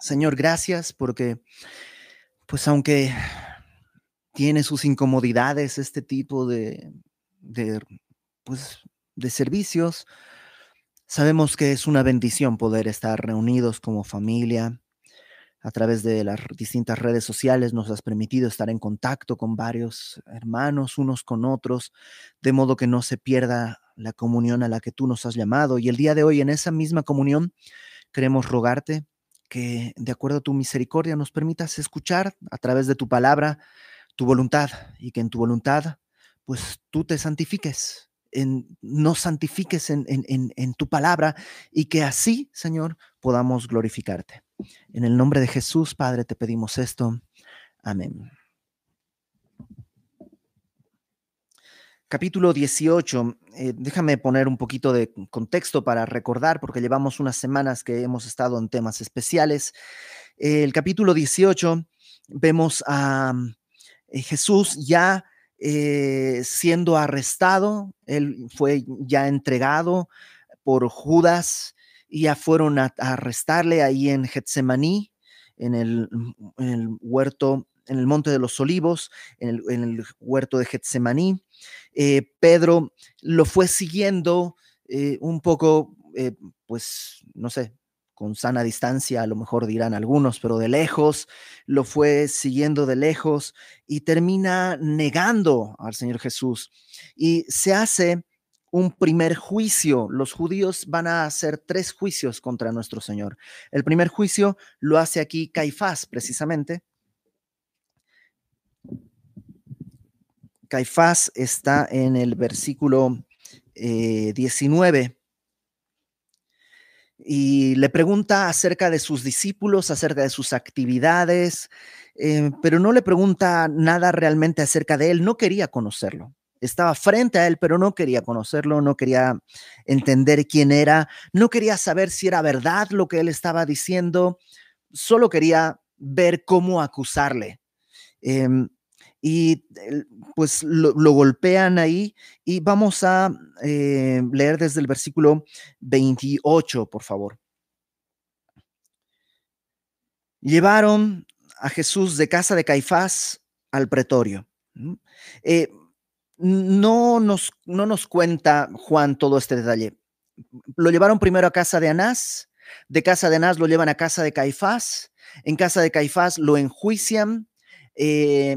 Señor, gracias porque, pues aunque tiene sus incomodidades este tipo de, pues, de servicios, sabemos que es una bendición poder estar reunidos como familia. A través de las distintas redes sociales nos has permitido estar en contacto con varios hermanos, unos con otros, de modo que no se pierda la comunión a la que tú nos has llamado. Y el día de hoy, en esa misma comunión, queremos rogarte que de acuerdo a tu misericordia nos permitas escuchar a través de tu palabra tu voluntad y que en tu voluntad pues tú te santifiques, en, nos santifiques en, en, en tu palabra y que así, Señor, podamos glorificarte. En el nombre de Jesús, Padre, te pedimos esto. Amén. Capítulo 18, eh, déjame poner un poquito de contexto para recordar, porque llevamos unas semanas que hemos estado en temas especiales. el capítulo 18 vemos a eh, Jesús ya eh, siendo arrestado, él fue ya entregado por Judas y ya fueron a, arrestarle ahí en Getsemaní, en el, en el huerto en el Monte de los Olivos, en el, huerto de Getsemaní. Eh, Pedro lo fue siguiendo eh, un poco, eh, pues, no sé, con sana distancia, a lo mejor dirán algunos, pero de lejos, lo fue siguiendo de lejos y termina negando al Señor Jesús. Y se hace un primer juicio. Los judíos van a hacer tres juicios contra nuestro Señor. El primer juicio lo hace aquí Caifás, precisamente, Caifás está en el versículo 19 eh, y le pregunta acerca de sus discípulos, acerca de sus actividades, eh, pero no le pregunta nada realmente acerca de él, no quería conocerlo. Estaba frente a él, pero no quería conocerlo, no quería entender quién era, no quería saber si era verdad lo que él estaba diciendo, solo quería ver cómo acusarle. Em, y pues lo, golpean ahí y vamos a eh, leer desde el versículo 28, por favor. Llevaron a Jesús de casa de Caifás al pretorio. Eh, no, nos, no nos cuenta Juan todo este detalle. Lo llevaron primero a casa de Anás, de casa de Anás lo llevan a casa de Caifás, en casa de Caifás lo enjuician, eh,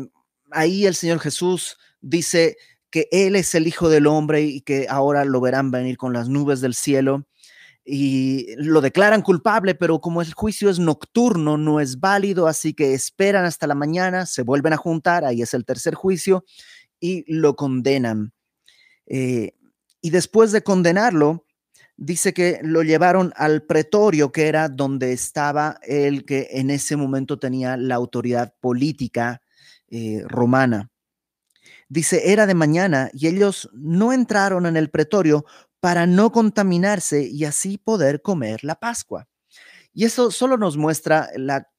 ahí el Señor Jesús dice que Él es el Hijo del Hombre y que ahora lo verán venir con las nubes del cielo y lo declaran culpable, pero como el juicio es nocturno, no es válido, así que esperan hasta la mañana, se vuelven a juntar, ahí es el tercer juicio, y lo condenan. Eh, y después de condenarlo, dice que lo llevaron al pretorio, que era donde estaba el que en ese momento tenía la autoridad política eh, romana. Dice, era de mañana y ellos no entraron en el pretorio para no contaminarse y así poder comer la Pascua. Y eso solo nos muestra la,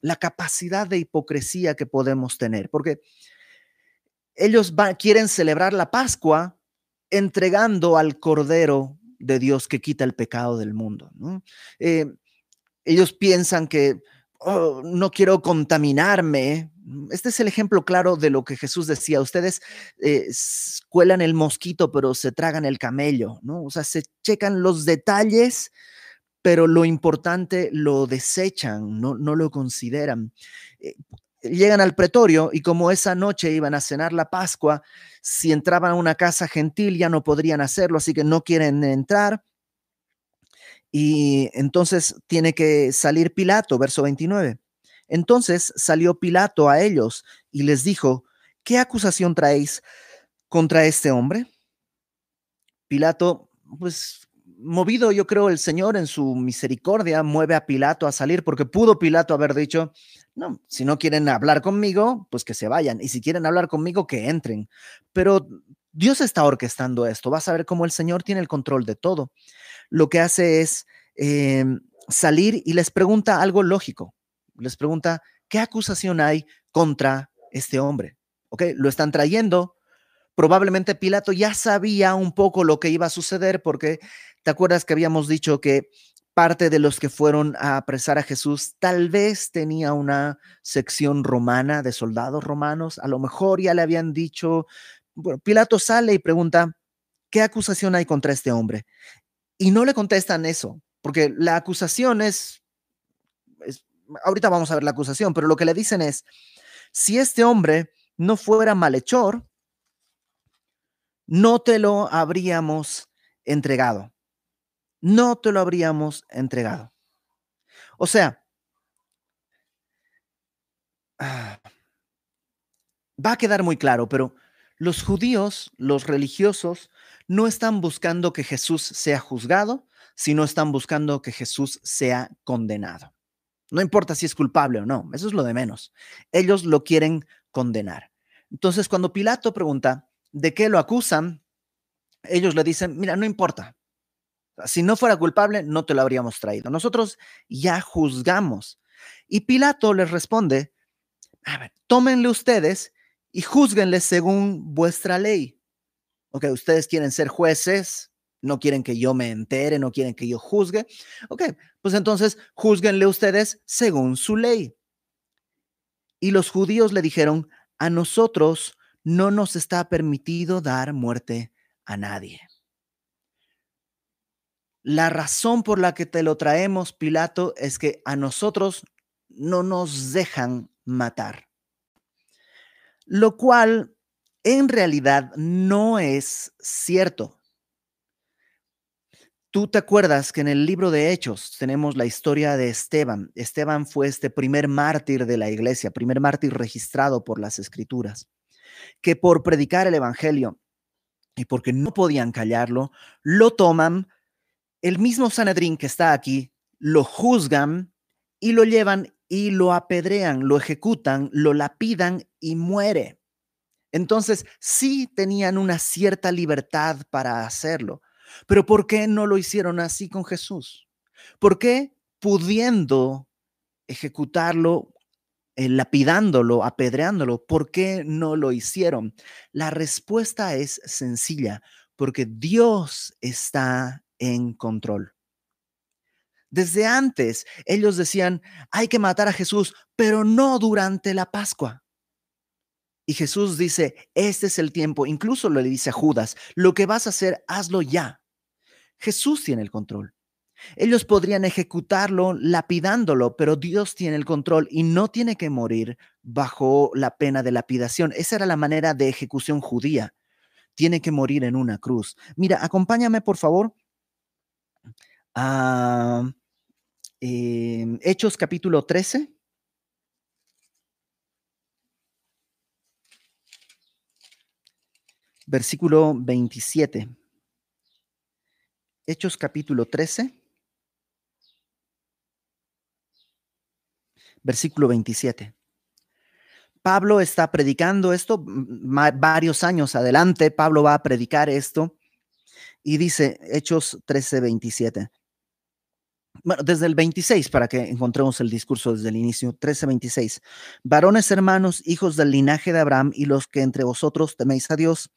la capacidad de hipocresía que podemos tener, porque ellos quieren celebrar la Pascua entregando al Cordero de Dios que quita el pecado del mundo. Eh, ellos piensan que oh, no quiero contaminarme este es el ejemplo claro de lo que Jesús decía. Ustedes eh, cuelan el mosquito, pero se tragan el camello, ¿no? O sea, se checan los detalles, pero lo importante lo desechan, no, lo consideran. Eh, llegan al pretorio y como esa noche iban a cenar la Pascua, si entraban a una casa gentil ya no podrían hacerlo, así que no quieren entrar. Y entonces tiene que salir Pilato, verso 29 entonces salió Pilato a ellos y les dijo, ¿qué acusación traéis contra este hombre? Pilato, pues movido yo creo el Señor en su misericordia, mueve a Pilato a salir, porque pudo Pilato haber dicho, no, si no quieren hablar conmigo, pues que se vayan, y si quieren hablar conmigo, que entren. Pero Dios está orquestando esto, vas a ver cómo el Señor tiene el control de todo. Lo que hace es em, salir y les pregunta algo lógico les pregunta, ¿qué acusación hay contra este hombre? ¿Ok? Lo están trayendo. Probablemente Pilato ya sabía un poco lo que iba a suceder porque te acuerdas que habíamos dicho que parte de los que fueron a apresar a Jesús tal vez tenía una sección romana de soldados romanos, a lo mejor ya le habían dicho, Pilato sale y pregunta, ¿qué acusación hay contra este hombre? Y no le contestan eso, porque la acusación es, ahorita vamos a ver la acusación, pero lo que le dicen es, si este hombre no fuera malhechor, no te lo habríamos entregado no te lo habríamos entregado. O sea, ah, va a quedar muy claro, pero los judíos, los religiosos, no están buscando que Jesús sea juzgado, sino están buscando que Jesús sea condenado. No importa si es culpable o no, eso es lo de menos. Ellos lo quieren condenar. Entonces, cuando Pilato pregunta de qué lo acusan, ellos le dicen, mira, no importa, si no fuera culpable, no te lo habríamos traído. Nosotros ya juzgamos. Y Pilato les responde, a ver, tómenle ustedes y juzguenle según vuestra ley. Ok, ustedes quieren ser jueces, no quieren que yo me entere, no quieren que yo juzgue. Ok, pues entonces juzguenle ustedes según su ley. Y los judíos le dijeron, a nosotros no nos está permitido dar muerte a nadie. La razón por la que te lo traemos, Pilato, es que a nosotros no nos dejan matar. Lo cual en realidad no es cierto. Tú te acuerdas que en el libro de Hechos tenemos la historia de Esteban. Esteban fue este primer mártir de la iglesia, primer mártir registrado por las escrituras, que por predicar el Evangelio y porque no podían callarlo, lo toman, el mismo Sanedrín que está aquí lo juzgan y lo llevan y lo apedrean, lo ejecutan, lo lapidan y muere. Entonces, sí tenían una cierta libertad para hacerlo, pero ¿por qué no lo hicieron así con Jesús? ¿Por qué pudiendo ejecutarlo, eh, lapidándolo, apedreándolo, por qué no lo hicieron? La respuesta es sencilla, porque Dios está en control. Desde antes, ellos decían, hay que matar a Jesús, pero no durante la Pascua. Y Jesús dice, este es el tiempo, incluso le dice a Judas, lo que vas a hacer, hazlo ya. Jesús tiene el control. Ellos podrían ejecutarlo lapidándolo, pero Dios tiene el control y no tiene que morir bajo la pena de lapidación. Esa era la manera de ejecución judía. Tiene que morir en una cruz. Mira, acompáñame por favor a em, Hechos capítulo 13. Versículo 27. Hechos capítulo 13. Versículo 27. Pablo está predicando esto varios años adelante. Pablo va a predicar esto y dice Hechos 13, 27. Bueno, desde el 26, para que encontremos el discurso desde el inicio, 13, 26. Varones hermanos, hijos del linaje de Abraham y los que entre vosotros teméis a Dios,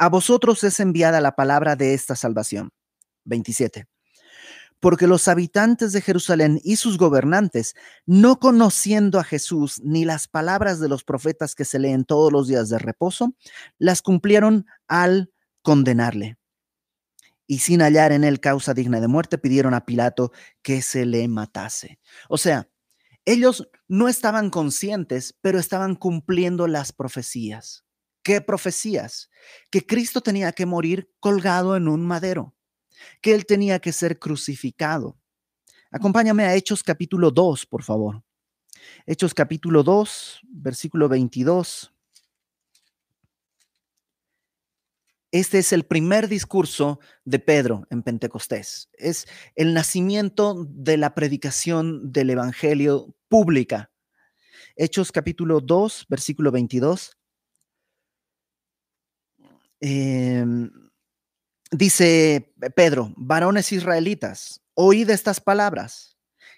a vosotros es enviada la palabra de esta salvación. 27. Porque los habitantes de Jerusalén y sus gobernantes, no conociendo a Jesús ni las palabras de los profetas que se leen todos los días de reposo, las cumplieron al condenarle y sin hallar en él causa digna de muerte, pidieron a Pilato que se le matase. O sea, ellos no estaban conscientes, pero estaban cumpliendo las profecías. ¿Qué profecías? Que Cristo tenía que morir colgado en un madero, que él tenía que ser crucificado. Acompáñame a Hechos capítulo 2, por favor. Hechos capítulo 2, versículo 22. Este es el primer discurso de Pedro en Pentecostés. Es el nacimiento de la predicación del Evangelio pública. Hechos capítulo 2, versículo 22. Em, dice Pedro, varones israelitas, oíd estas palabras.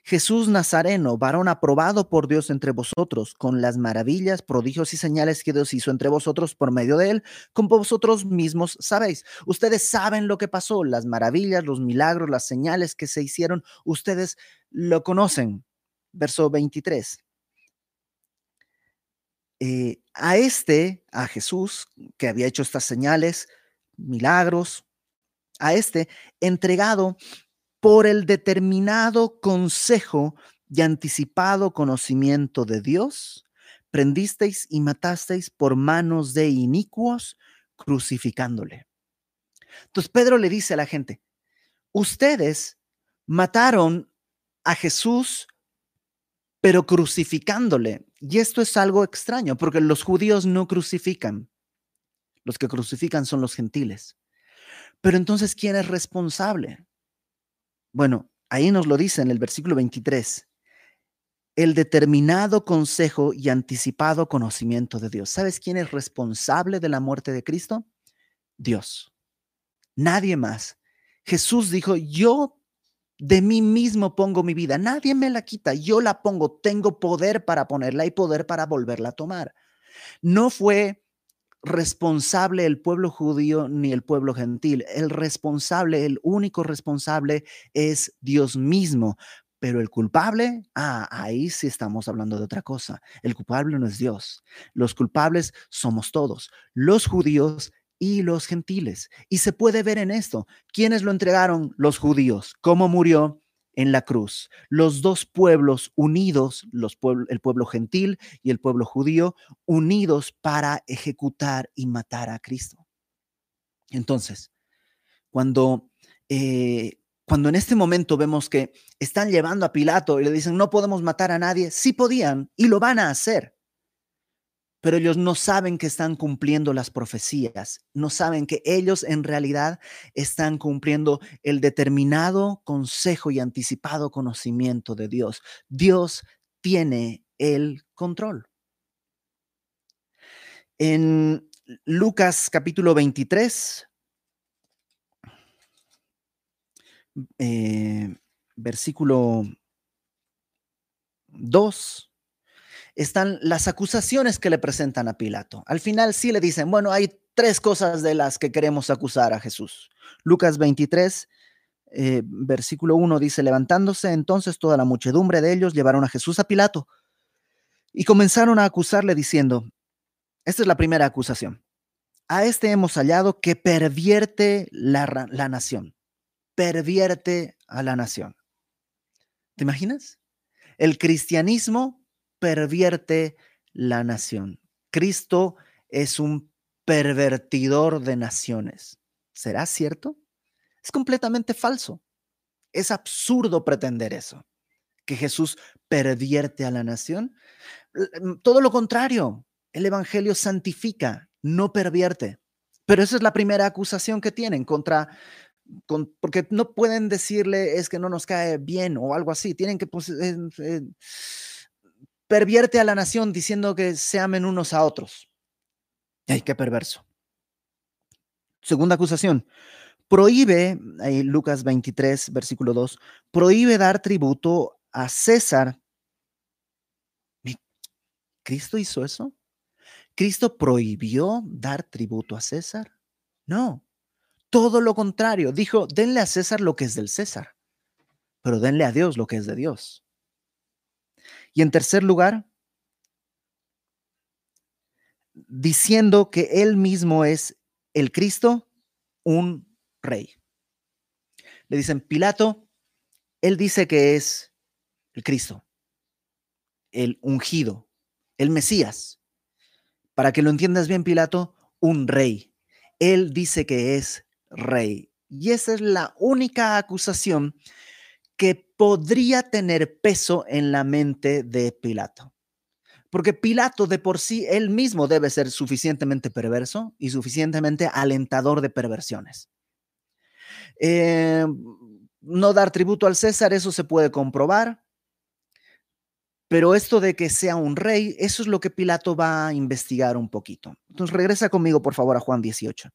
Jesús Nazareno, varón aprobado por Dios entre vosotros, con las maravillas, prodigios y señales que Dios hizo entre vosotros por medio de él, como vosotros mismos sabéis. Ustedes saben lo que pasó, las maravillas, los milagros, las señales que se hicieron, ustedes lo conocen. Verso 23. Eh, a este, a Jesús, que había hecho estas señales, milagros, a este entregado por el determinado consejo y anticipado conocimiento de Dios, prendisteis y matasteis por manos de inicuos, crucificándole. Entonces Pedro le dice a la gente, ustedes mataron a Jesús, pero crucificándole. Y esto es algo extraño, porque los judíos no crucifican. Los que crucifican son los gentiles. Pero entonces, ¿quién es responsable? Bueno, ahí nos lo dice en el versículo 23. El determinado consejo y anticipado conocimiento de Dios. ¿Sabes quién es responsable de la muerte de Cristo? Dios. Nadie más. Jesús dijo, yo de mí mismo pongo mi vida. Nadie me la quita. Yo la pongo. Tengo poder para ponerla y poder para volverla a tomar. No fue responsable el pueblo judío ni el pueblo gentil. El responsable, el único responsable es Dios mismo. Pero el culpable, ah, ahí sí estamos hablando de otra cosa. El culpable no es Dios. Los culpables somos todos, los judíos y los gentiles. Y se puede ver en esto. ¿Quiénes lo entregaron? Los judíos. ¿Cómo murió? en la cruz. Los dos pueblos unidos, los el pueblo gentil y el pueblo judío, unidos para ejecutar y matar a Cristo. Entonces, cuando, eh, cuando en este momento vemos que están llevando a Pilato y le dicen, no podemos matar a nadie, sí podían y lo van a hacer pero ellos no saben que están cumpliendo las profecías, no saben que ellos en realidad están cumpliendo el determinado consejo y anticipado conocimiento de Dios. Dios tiene el control. En Lucas capítulo 23, eh, versículo 2 están las acusaciones que le presentan a Pilato. Al final sí le dicen, bueno, hay tres cosas de las que queremos acusar a Jesús. Lucas 23, eh, versículo 1 dice, levantándose entonces toda la muchedumbre de ellos llevaron a Jesús a Pilato y comenzaron a acusarle diciendo, esta es la primera acusación, a este hemos hallado que pervierte la, la nación, pervierte a la nación. ¿Te imaginas? El cristianismo pervierte la nación. Cristo es un pervertidor de naciones. ¿Será cierto? Es completamente falso. Es absurdo pretender eso, que Jesús pervierte a la nación. Mm, todo lo contrario, el Evangelio santifica, no pervierte. Pero esa es la primera acusación que tienen contra, porque no pueden decirle es que no nos cae bien o algo así. Tienen que, pues, pervierte a la nación diciendo que se amen unos a otros. ¡Ay, qué perverso! Segunda acusación. Prohíbe, ahí Lucas 23, versículo 2, prohíbe dar tributo a César. ¿Cristo hizo eso? ¿Cristo prohibió dar tributo a César? No, todo lo contrario. Dijo, denle a César lo que es del César, pero denle a Dios lo que es de Dios. Y en tercer lugar, diciendo que él mismo es el Cristo, un rey. Le dicen, Pilato, él dice que es el Cristo, el ungido, el Mesías. Para que lo entiendas bien, Pilato, un rey. Él dice que es rey. Y esa es la única acusación que podría tener peso en la mente de Pilato. Porque Pilato de por sí, él mismo debe ser suficientemente perverso y suficientemente alentador de perversiones. Eh, no dar tributo al César, eso se puede comprobar. Pero esto de que sea un rey, eso es lo que Pilato va a investigar un poquito. Entonces regresa conmigo, por favor, a Juan 18.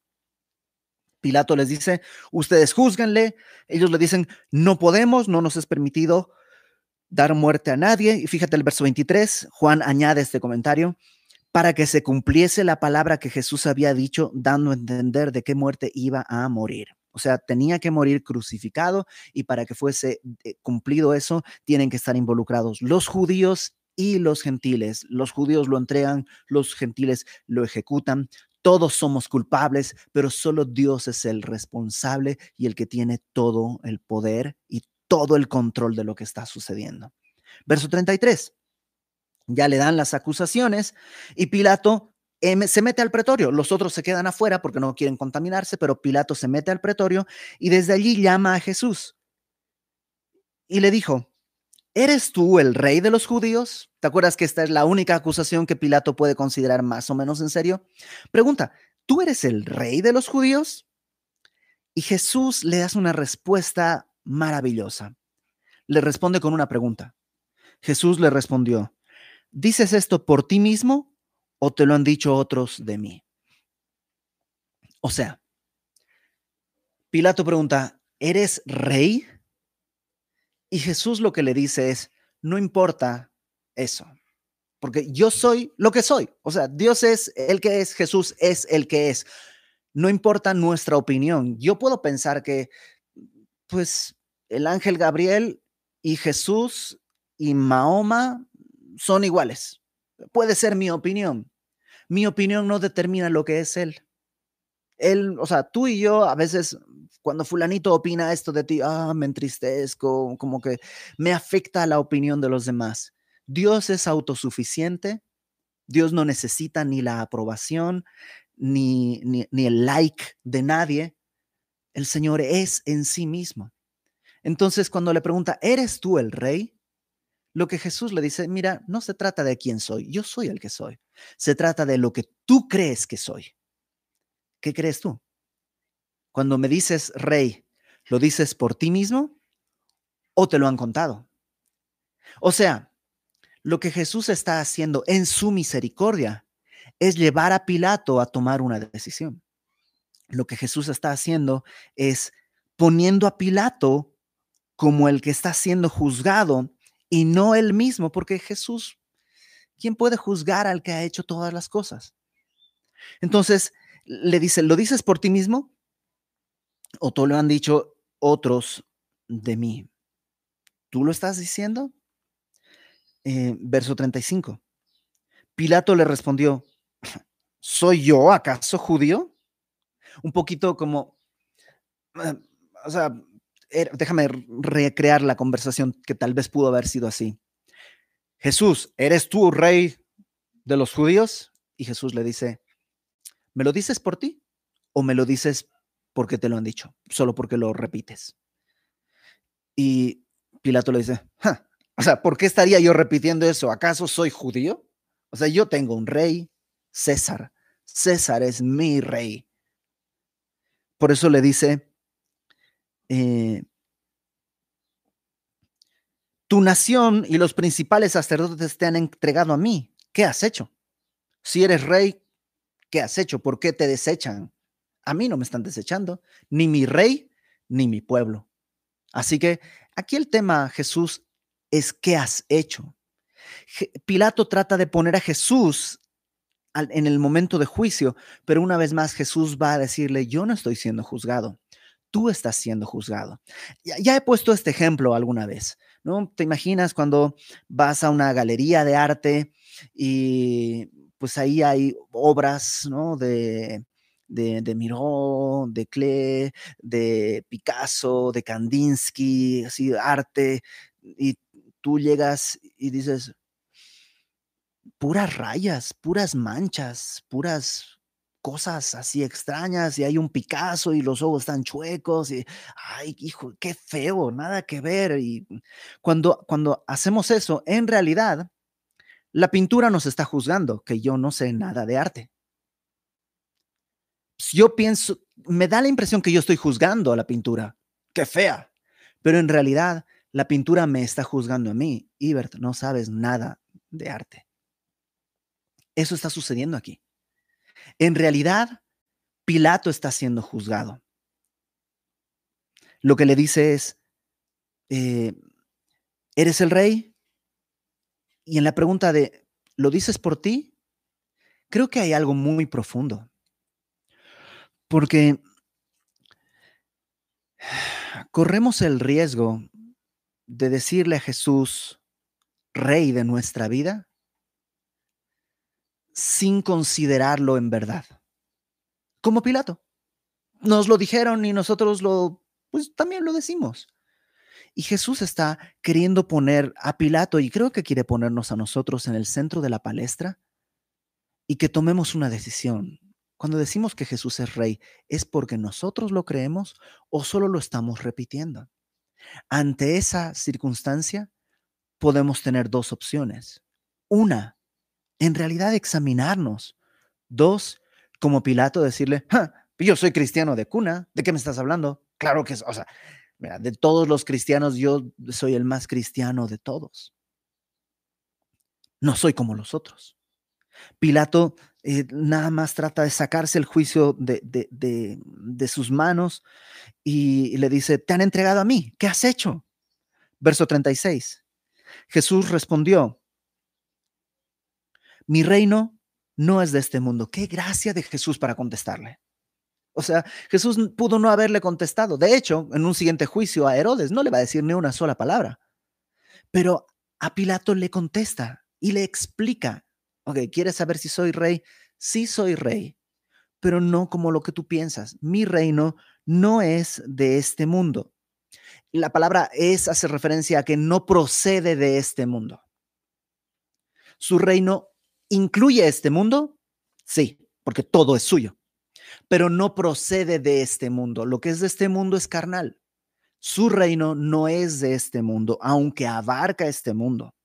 Pilato les dice, ustedes juzguenle. Ellos le dicen, no podemos, no nos es permitido dar muerte a nadie. Y fíjate el verso 23, Juan añade este comentario, para que se cumpliese la palabra que Jesús había dicho, dando a entender de qué muerte iba a morir. O sea, tenía que morir crucificado y para que fuese eh, cumplido eso, tienen que estar involucrados los judíos y los gentiles. Los judíos lo entregan, los gentiles lo ejecutan. Todos somos culpables, pero solo Dios es el responsable y el que tiene todo el poder y todo el control de lo que está sucediendo. Verso 33. Ya le dan las acusaciones y Pilato em, se mete al pretorio. Los otros se quedan afuera porque no quieren contaminarse, pero Pilato se mete al pretorio y desde allí llama a Jesús y le dijo, ¿eres tú el rey de los judíos? ¿Te acuerdas que esta es la única acusación que Pilato puede considerar más o menos en serio? Pregunta, ¿tú eres el rey de los judíos? Y Jesús le da una respuesta maravillosa. Le responde con una pregunta. Jesús le respondió, ¿dices esto por ti mismo o te lo han dicho otros de mí? O sea, Pilato pregunta, ¿eres rey? Y Jesús lo que le dice es, no importa eso, porque yo soy lo que soy. O sea, Dios es el que es, Jesús es el que es. No importa nuestra opinión. Yo puedo pensar que, pues, el ángel Gabriel y Jesús y Mahoma son iguales. Puede ser mi opinión. Mi opinión no determina lo que es él. Él, o sea, tú y yo a veces cuando fulanito opina esto de ti, ah, me entristezco, como que me afecta la opinión de los demás. Dios es autosuficiente. Dios no necesita ni la aprobación ni, ni, ni el like de nadie. El Señor es en sí mismo. Entonces, cuando le pregunta, ¿eres tú el rey? Lo que Jesús le dice, mira, no se trata de quién soy, yo soy el que soy. Se trata de lo que tú crees que soy. ¿Qué crees tú? Cuando me dices rey, ¿lo dices por ti mismo o te lo han contado? O sea, lo que Jesús está haciendo en su misericordia es llevar a Pilato a tomar una decisión. Lo que Jesús está haciendo es poniendo a Pilato como el que está siendo juzgado y no él mismo, porque Jesús, ¿quién puede juzgar al que ha hecho todas las cosas? Entonces le dice, ¿lo dices por ti mismo? ¿O tú lo han dicho otros de mí? ¿Tú lo estás diciendo? Eh, verso 35. Pilato le respondió, ¿soy yo acaso judío? Un poquito como, eh, o sea, déjame recrear la conversación que tal vez pudo haber sido así. Jesús, ¿eres tú rey de los judíos? Y Jesús le dice, ¿me lo dices por ti o me lo dices porque te lo han dicho, solo porque lo repites? Y Pilato le dice, o sea, ¿por qué estaría yo repitiendo eso? ¿Acaso soy judío? O sea, yo tengo un rey, César. César es mi rey. Por eso le dice, eh, tu nación y los principales sacerdotes te han entregado a mí. ¿Qué has hecho? Si eres rey, ¿qué has hecho? ¿Por qué te desechan? A mí no me están desechando, ni mi rey, ni mi pueblo. Así que aquí el tema, Jesús, es qué has hecho. Pilato trata de poner a Jesús en el momento de juicio, pero una vez más Jesús va a decirle, yo no estoy siendo juzgado tú estás siendo juzgado. Ya, he puesto este ejemplo alguna vez, ¿no? ¿Te imaginas cuando vas a una galería de arte y pues ahí hay obras, ¿no? De, de, de Miró, de Klee, de Picasso, de Kandinsky, así, arte, y tú llegas y dices, puras rayas, puras manchas, puras cosas así extrañas y hay un Picasso y los ojos están chuecos y, ay, hijo, qué feo, nada que ver. Y cuando, cuando hacemos eso, en realidad, la pintura nos está juzgando que yo no sé nada de arte. Yo pienso, me da la impresión que yo estoy juzgando a la pintura. Qué fea. Pero en realidad, la pintura me está juzgando a mí. Ibert, no sabes nada de arte. Eso está sucediendo aquí. En realidad, Pilato está siendo juzgado. Lo que le dice es, eh, ¿eres el rey? Y en la pregunta de, ¿lo dices por ti? Creo que hay algo muy profundo. Porque corremos el riesgo de decirle a Jesús, rey de nuestra vida, sin considerarlo en verdad. Como Pilato. Nos lo dijeron y nosotros lo, pues también lo decimos. Y Jesús está queriendo poner a Pilato, y creo que quiere ponernos a nosotros en el centro de la palestra, y que tomemos una decisión. Cuando decimos que Jesús es rey, ¿es porque nosotros lo creemos o solo lo estamos repitiendo? Ante esa circunstancia, podemos tener dos opciones. Una, en realidad examinarnos. Dos, como Pilato, decirle, yo soy cristiano de cuna, ¿de qué me estás hablando? Claro que es, o sea, de todos los cristianos, yo soy el más cristiano de todos. No soy como los otros. Pilato eh, nada más trata de sacarse el juicio de, de, sus manos y le dice, te han entregado a mí, ¿qué has hecho? Verso 36. Jesús respondió, mi reino no es de este mundo. Qué gracia de Jesús para contestarle. O sea, Jesús pudo no haberle contestado. De hecho, en un siguiente juicio a Herodes no le va a decir ni una sola palabra. Pero a Pilato le contesta y le explica, ok, ¿quieres saber si soy rey? Sí soy rey, pero no como lo que tú piensas. Mi reino no es de este mundo. La palabra es hace referencia a que no procede de este mundo. ¿Su reino incluye este mundo? Sí, porque todo es suyo pero no procede de este mundo. Lo que es de este mundo es carnal. Su reino no es de este mundo, aunque abarca este mundo.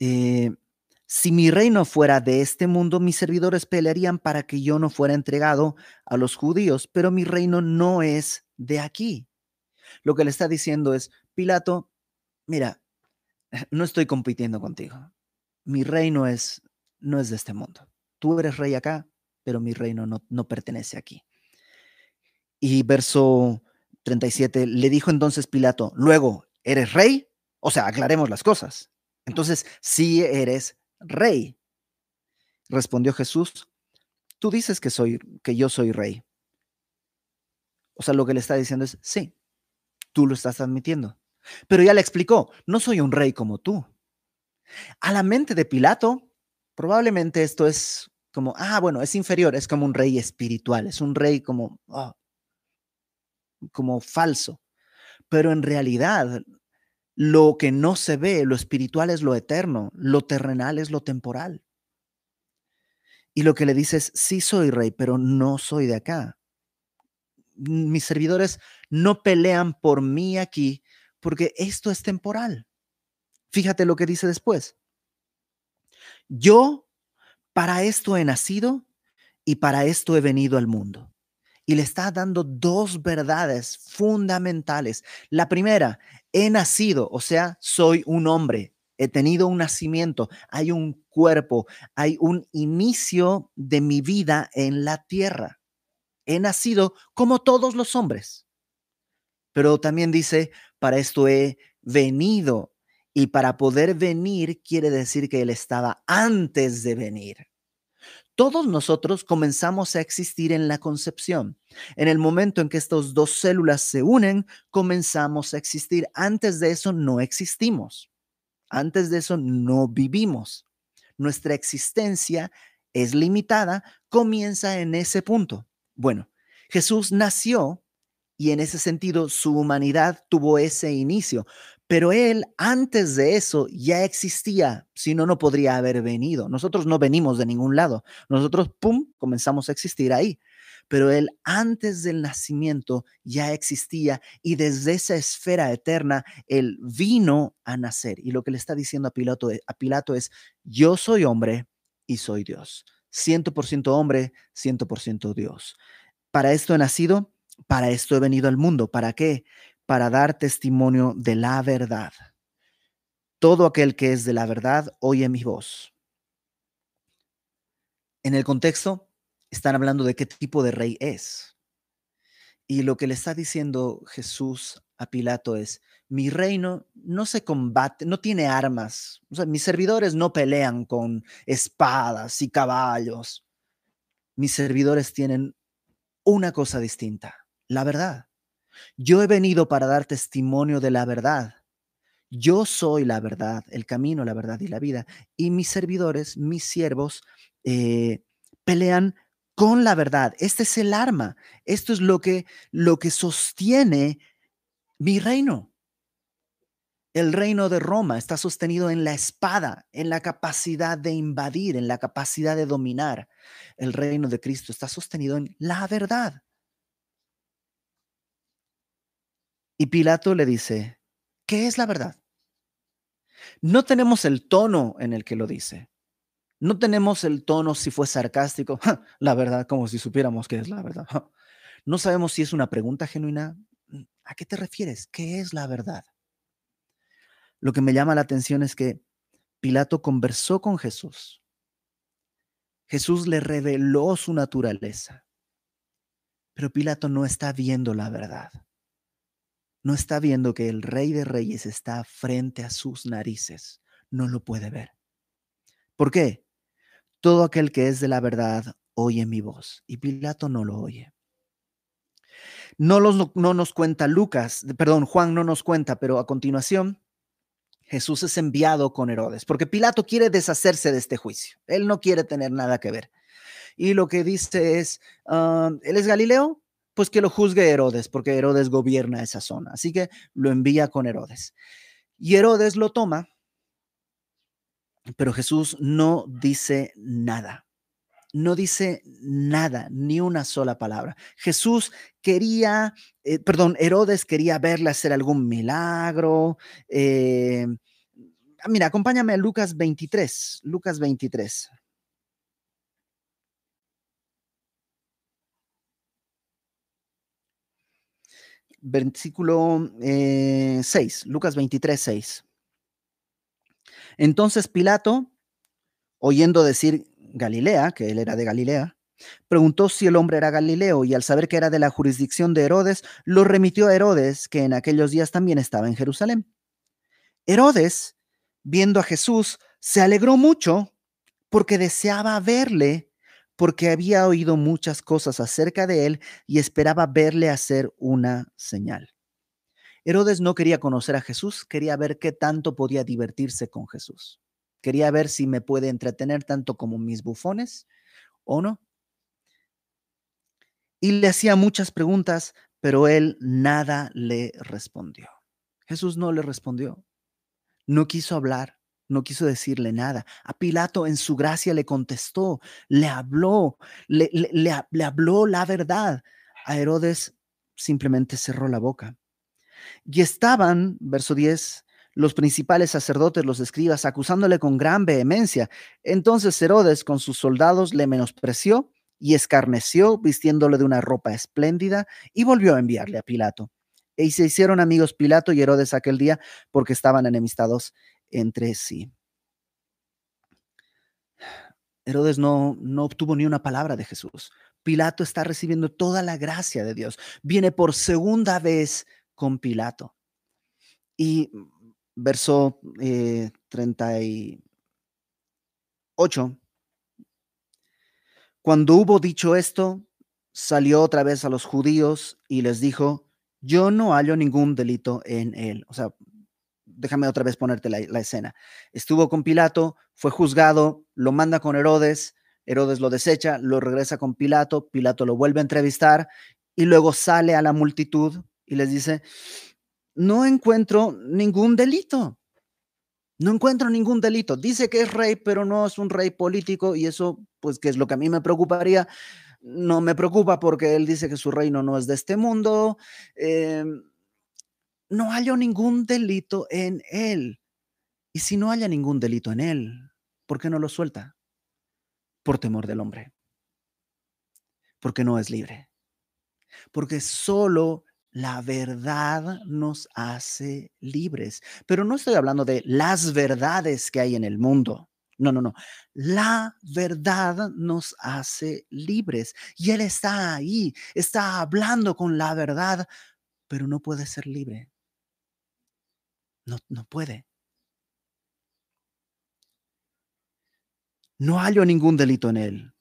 Eh, si mi reino fuera de este mundo, mis servidores pelearían para que yo no fuera entregado a los judíos, pero mi reino no es de aquí. Lo que le está diciendo es, Pilato, mira, no estoy compitiendo contigo. Mi reino es, no es de este mundo. Tú eres rey acá, pero mi reino no, pertenece aquí. Y verso 37, le dijo entonces Pilato, luego, ¿eres rey? O sea, aclaremos las cosas. Entonces, sí eres rey. Respondió Jesús, tú dices que soy que yo soy rey. O sea, lo que le está diciendo es, sí, tú lo estás admitiendo. Pero ya le explicó, no soy un rey como tú. A la mente de Pilato, probablemente esto es como, ah, bueno, es inferior, es como un rey espiritual, es un rey como, ah, como falso. Pero en realidad, lo que no se ve, lo espiritual es lo eterno, lo terrenal es lo temporal. Y lo que le dices, sí soy rey, pero no soy de acá. Mis servidores no pelean por mí aquí, porque esto es temporal. Fíjate lo que dice después. Yo para esto he nacido y para esto he venido al mundo. Y le está dando dos verdades fundamentales. La primera, he nacido, o sea, soy un hombre, he tenido un nacimiento, hay un cuerpo, hay un inicio de mi vida en la tierra. He nacido como todos los hombres. Pero también dice, para esto he venido y para poder venir quiere decir que Él estaba antes de venir. Todos nosotros comenzamos a existir en la concepción. En el momento en que estas dos células se unen, comenzamos a existir. Antes de eso no existimos. Antes de eso no vivimos. Nuestra existencia es limitada, comienza en ese punto. Bueno, Jesús nació y en ese sentido su humanidad tuvo ese inicio. Pero él antes de eso ya existía, si no, no podría haber venido. Nosotros no venimos de ningún lado. Nosotros, ¡pum!, comenzamos a existir ahí. Pero él antes del nacimiento ya existía y desde esa esfera eterna, él vino a nacer. Y lo que le está diciendo a Pilato, a Pilato es, yo soy hombre y soy Dios. 100% hombre, 100% Dios. Para esto he nacido, para esto he venido al mundo. ¿Para qué? Para dar testimonio de la verdad. Todo aquel que es de la verdad oye mi voz. En el contexto, están hablando de qué tipo de rey es. Y lo que le está diciendo Jesús a Pilato es, mi reino no se combate, no tiene armas. O sea, mis servidores no pelean con espadas y caballos. Mis servidores tienen una cosa distinta, la verdad. Yo he venido para dar testimonio de la verdad. Yo soy la verdad, el camino, la verdad y la vida. Y mis servidores, mis siervos, eh, pelean con la verdad. Este es el arma. Esto es lo que, lo que sostiene mi reino. El reino de Roma está sostenido en la espada, en la capacidad de invadir, en la capacidad de dominar. El reino de Cristo está sostenido en la verdad. Y Pilato le dice, ¿qué es la verdad? No tenemos el tono en el que lo dice. No tenemos el tono si fue sarcástico, la verdad, como si supiéramos qué es la verdad. No sabemos si es una pregunta genuina. ¿A qué te refieres? ¿Qué es la verdad? Lo que me llama la atención es que Pilato conversó con Jesús. Jesús le reveló su naturaleza. Pero Pilato no está viendo la verdad. No está viendo que el rey de reyes está frente a sus narices. No lo puede ver. ¿Por qué? Todo aquel que es de la verdad oye mi voz. Y Pilato no lo oye. No, los, no nos cuenta Lucas, perdón, Juan no nos cuenta, pero a continuación Jesús es enviado con Herodes, porque Pilato quiere deshacerse de este juicio. Él no quiere tener nada que ver. Y lo que dice es, ah, ¿él es Galileo? Pues que lo juzgue Herodes, porque Herodes gobierna esa zona. Así que lo envía con Herodes. Y Herodes lo toma pero Jesús no dice nada. No dice nada, ni una sola palabra. Jesús quería, eh, perdón, Herodes quería verle hacer algún milagro. Eh, mira, acompáñame a Lucas 23, Lucas 23. Versículo 6, eh, Lucas 23, 6. Entonces Pilato, oyendo decir Galilea, que él era de Galilea, preguntó si el hombre era Galileo y al saber que era de la jurisdicción de Herodes, lo remitió a Herodes, que en aquellos días también estaba en Jerusalén. Herodes, viendo a Jesús, se alegró mucho porque deseaba verle, porque había oído muchas cosas acerca de él y esperaba verle hacer una señal. Herodes no quería conocer a Jesús, quería ver qué tanto podía divertirse con Jesús. Quería ver si me puede entretener tanto como mis bufones o no. Y le hacía muchas preguntas, pero él nada le respondió. Jesús no le respondió. No quiso hablar, no quiso decirle nada. A Pilato en su gracia le contestó, le habló, le, le habló la verdad. A Herodes simplemente cerró la boca. Y estaban, verso 10, los principales sacerdotes, los escribas, acusándole con gran vehemencia. Entonces Herodes con sus soldados le menospreció y escarneció, vistiéndole de una ropa espléndida, y volvió a enviarle a Pilato. Y se hicieron amigos Pilato y Herodes aquel día porque estaban enemistados entre sí. Herodes no, no obtuvo ni una palabra de Jesús. Pilato está recibiendo toda la gracia de Dios. Viene por segunda vez con Pilato. Y verso 38. Eh, Cuando hubo dicho esto, salió otra vez a los judíos y les dijo, yo no hallo ningún delito en él. O sea, déjame otra vez ponerte la, la, escena. Estuvo con Pilato, fue juzgado, lo manda con Herodes, Herodes lo desecha, lo regresa con Pilato, Pilato lo vuelve a entrevistar y luego sale a la multitud y les dice, no encuentro ningún delito. No encuentro ningún delito. Dice que es rey, pero no es un rey político y eso, pues, que es lo que a mí me preocuparía. No me preocupa porque él dice que su reino no es de este mundo. Em, no hallo ningún delito en él. Y si no haya ningún delito en él, ¿por qué no lo suelta? Por temor del hombre. Porque no es libre. Porque solo la verdad nos hace libres. Pero no estoy hablando de las verdades que hay en el mundo. No, no, no. La verdad nos hace libres. Y Él está ahí, está hablando con la verdad, pero no puede ser libre. No, no puede. No hallo ningún delito en él.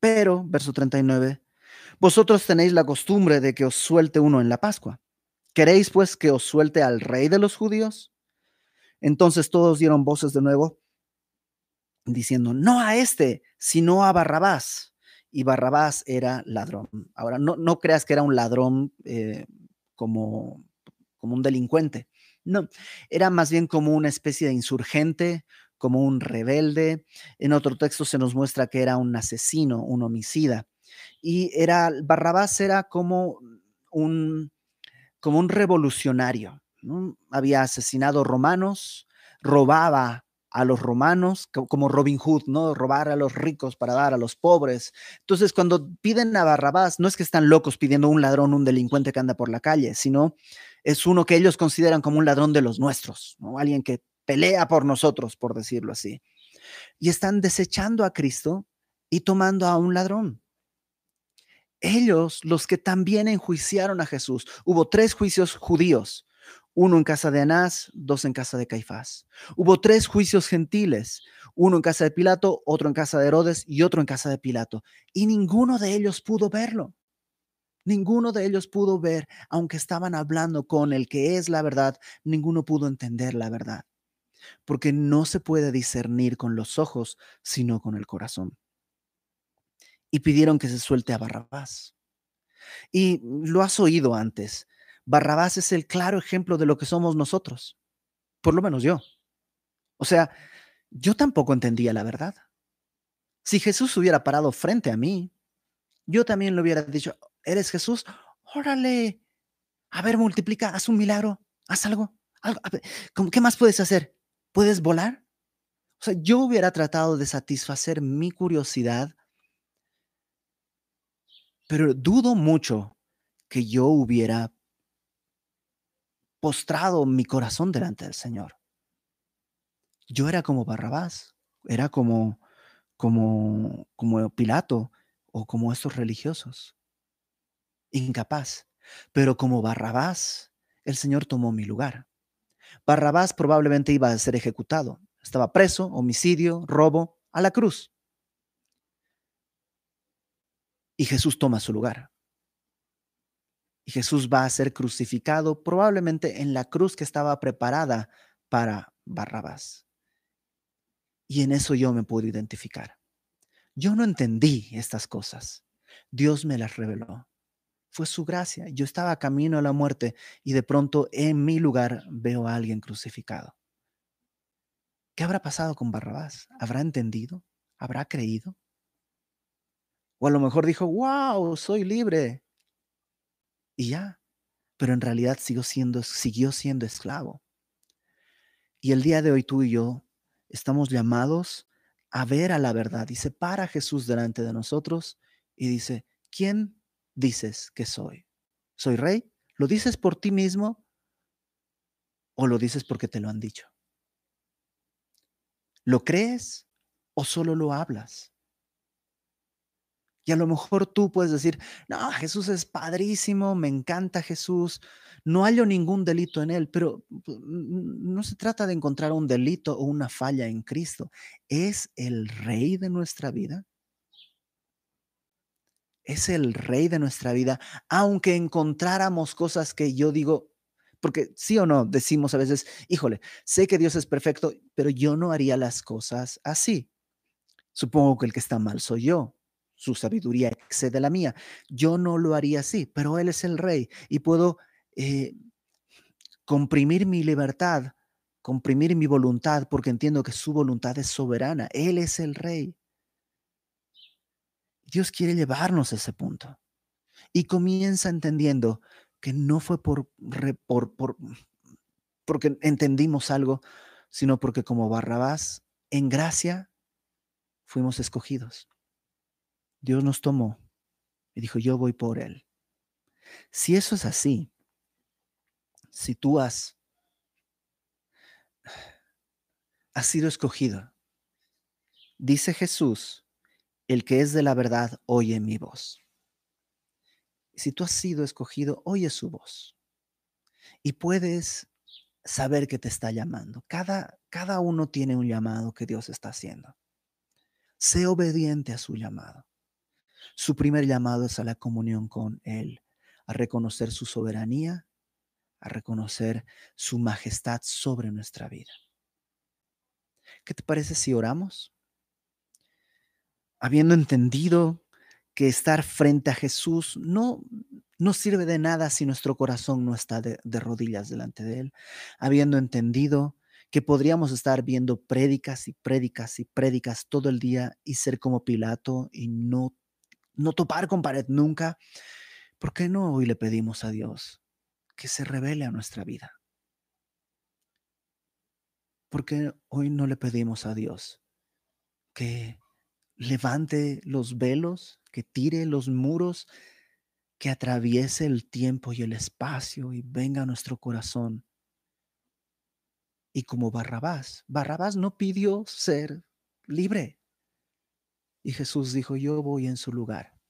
Pero, verso 39, vosotros tenéis la costumbre de que os suelte uno en la Pascua. ¿Queréis pues que os suelte al rey de los judíos? Entonces todos dieron voces de nuevo, diciendo, no a este, sino a Barrabás. Y Barrabás era ladrón. Ahora, no, no creas que era un ladrón eh, como, como un delincuente. No, era más bien como una especie de insurgente, como un rebelde. En otro texto se nos muestra que era un asesino, un homicida. Y era, Barrabás era como un, como un revolucionario. Había asesinado romanos, robaba a los romanos, como Robin Hood, ¿no? Robar a los ricos para dar a los pobres. Entonces, cuando piden a Barrabás, no es que están locos pidiendo un ladrón, un delincuente que anda por la calle, sino es uno que ellos consideran como un ladrón de los nuestros, ¿no? Alguien que pelea por nosotros, por decirlo así. Y están desechando a Cristo y tomando a un ladrón. Ellos, los que también enjuiciaron a Jesús, hubo tres juicios judíos, uno en casa de Anás, dos en casa de Caifás. Hubo tres juicios gentiles, uno en casa de Pilato, otro en casa de Herodes y otro en casa de Pilato. Y ninguno de ellos pudo verlo. Ninguno de ellos pudo ver, aunque estaban hablando con el que es la verdad, ninguno pudo entender la verdad. Porque no se puede discernir con los ojos, sino con el corazón. Y pidieron que se suelte a Barrabás. Y lo has oído antes. Barrabás es el claro ejemplo de lo que somos nosotros, por lo menos yo. O sea, yo tampoco entendía la verdad. Si Jesús hubiera parado frente a mí, yo también le hubiera dicho, ¿eres Jesús? Órale, a ver, multiplica, haz un milagro, haz algo. algo ¿Qué más puedes hacer? ¿Puedes volar? O sea, yo hubiera tratado de satisfacer mi curiosidad, pero dudo mucho que yo hubiera postrado mi corazón delante del Señor. Yo era como Barrabás, era como, como, como Pilato o como estos religiosos. Incapaz. Pero como Barrabás, el Señor tomó mi lugar. Barrabás probablemente iba a ser ejecutado. Estaba preso, homicidio, robo, a la cruz. Y Jesús toma su lugar. Y Jesús va a ser crucificado probablemente en la cruz que estaba preparada para Barrabás. Y en eso yo me puedo identificar. Yo no entendí estas cosas. Dios me las reveló. Fue su gracia. Yo estaba camino a la muerte y de pronto en mi lugar veo a alguien crucificado. ¿Qué habrá pasado con Barrabás? ¿Habrá entendido? ¿Habrá creído? O a lo mejor dijo, wow, soy libre y ya. Pero en realidad siguió siendo, siguió siendo esclavo. Y el día de hoy tú y yo estamos llamados a ver a la verdad. Y se para Jesús delante de nosotros y dice, ¿quién dices que soy? ¿Soy rey? ¿Lo dices por ti mismo o lo dices porque te lo han dicho? ¿Lo crees o solo lo hablas? Y a lo mejor tú puedes decir, no, Jesús es padrísimo, me encanta Jesús, no hallo ningún delito en él, pero no se trata de encontrar un delito o una falla en Cristo. ¿Es el rey de nuestra vida? Es el rey de nuestra vida, aunque encontráramos cosas que yo digo, porque sí o no decimos a veces, híjole, sé que Dios es perfecto, pero yo no haría las cosas así. Supongo que el que está mal soy yo su sabiduría excede la mía. Yo no lo haría así, pero Él es el rey y puedo eh, comprimir mi libertad, comprimir mi voluntad, porque entiendo que su voluntad es soberana. Él es el rey. Dios quiere llevarnos a ese punto. Y comienza entendiendo que no fue por, por, por porque entendimos algo, sino porque como Barrabás, en gracia, fuimos escogidos. Dios nos tomó y dijo, yo voy por él. Si eso es así, si tú has, has sido escogido, dice Jesús, el que es de la verdad oye mi voz. Si tú has sido escogido, oye su voz. y puedes saber que te está llamando. Cada, cada uno tiene un llamado que Dios está haciendo. Sé obediente a su llamado. Su primer llamado es a la comunión con Él, a reconocer su soberanía, a reconocer su majestad sobre nuestra vida. ¿Qué te parece si oramos? Habiendo entendido que estar frente a Jesús no, no sirve de nada si nuestro corazón no está de, rodillas delante de Él, habiendo entendido que podríamos estar viendo prédicas y prédicas y prédicas todo el día y ser como Pilato y no, no topar con pared nunca, ¿por qué no hoy le pedimos a Dios que se revele a nuestra vida? ¿Por qué hoy no le pedimos a Dios que levante los velos, que tire los muros, que atraviese el tiempo y el espacio y venga a nuestro corazón y como Barrabás. Barrabás no pidió ser libre. Y Jesús dijo, yo voy en su lugar.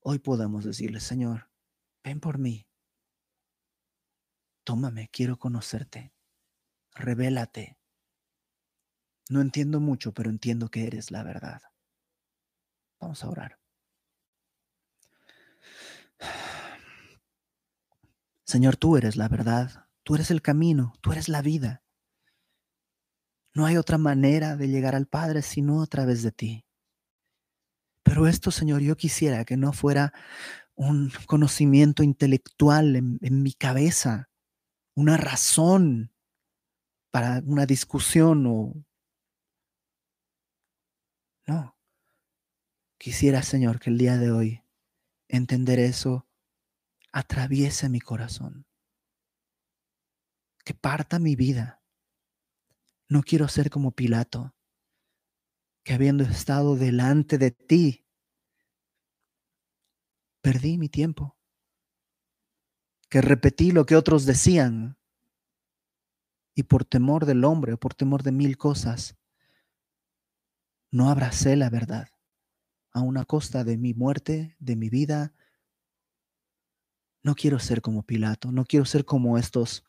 Hoy podemos decirle, Señor, ven por mí. Tómame, quiero conocerte. Revélate. No entiendo mucho, pero entiendo que eres la verdad. Vamos a orar. Señor, tú eres la verdad. Tú eres el camino, tú eres la vida. No hay otra manera de llegar al Padre sino a través de ti. Pero esto, Señor, yo quisiera que no fuera un conocimiento intelectual en, mi cabeza, una razón para una discusión o... No. Quisiera, Señor, que el día de hoy entender eso atraviese mi corazón que parta mi vida. No quiero ser como Pilato, que habiendo estado delante de ti, perdí mi tiempo, que repetí lo que otros decían y por temor del hombre, por temor de mil cosas, no abracé la verdad a una costa de mi muerte, de mi vida. No quiero ser como Pilato, no quiero ser como estos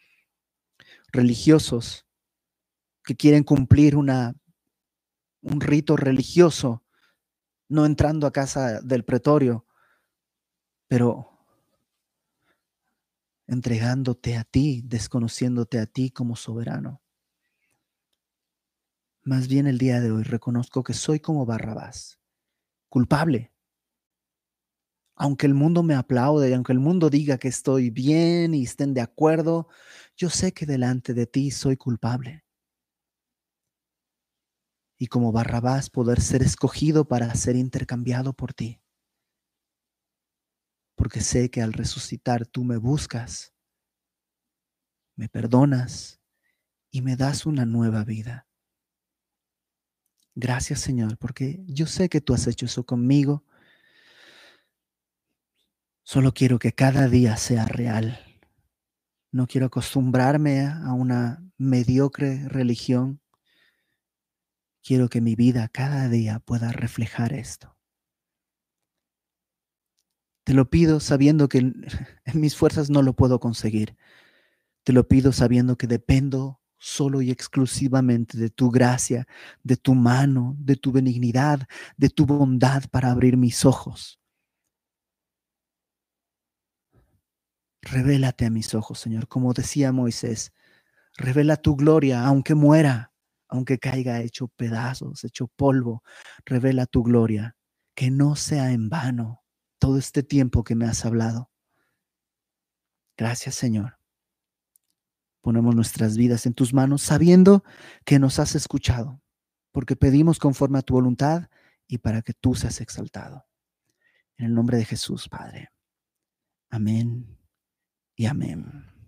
religiosos que quieren cumplir una, un rito religioso, no entrando a casa del pretorio, pero entregándote a ti, desconociéndote a ti como soberano. Más bien el día de hoy reconozco que soy como Barrabás, culpable. Aunque el mundo me aplaude y aunque el mundo diga que estoy bien y estén de acuerdo, yo sé que delante de ti soy culpable. Y como Barrabás poder ser escogido para ser intercambiado por ti. Porque sé que al resucitar tú me buscas, me perdonas y me das una nueva vida. Gracias Señor, porque yo sé que tú has hecho eso conmigo. Solo quiero que cada día sea real no quiero acostumbrarme a una mediocre religión. Quiero que mi vida cada día pueda reflejar esto. Te lo pido sabiendo que en mis fuerzas no lo puedo conseguir. Te lo pido sabiendo que dependo solo y exclusivamente de tu gracia, de tu mano, de tu benignidad, de tu bondad para abrir mis ojos Revélate a mis ojos, Señor, como decía Moisés. Revela tu gloria, aunque muera, aunque caiga hecho pedazos, hecho polvo. Revela tu gloria, que no sea en vano todo este tiempo que me has hablado. Gracias, Señor. Ponemos nuestras vidas en tus manos sabiendo que nos has escuchado, porque pedimos conforme a tu voluntad y para que tú seas exaltado. En el nombre de Jesús, Padre. Amén y amén.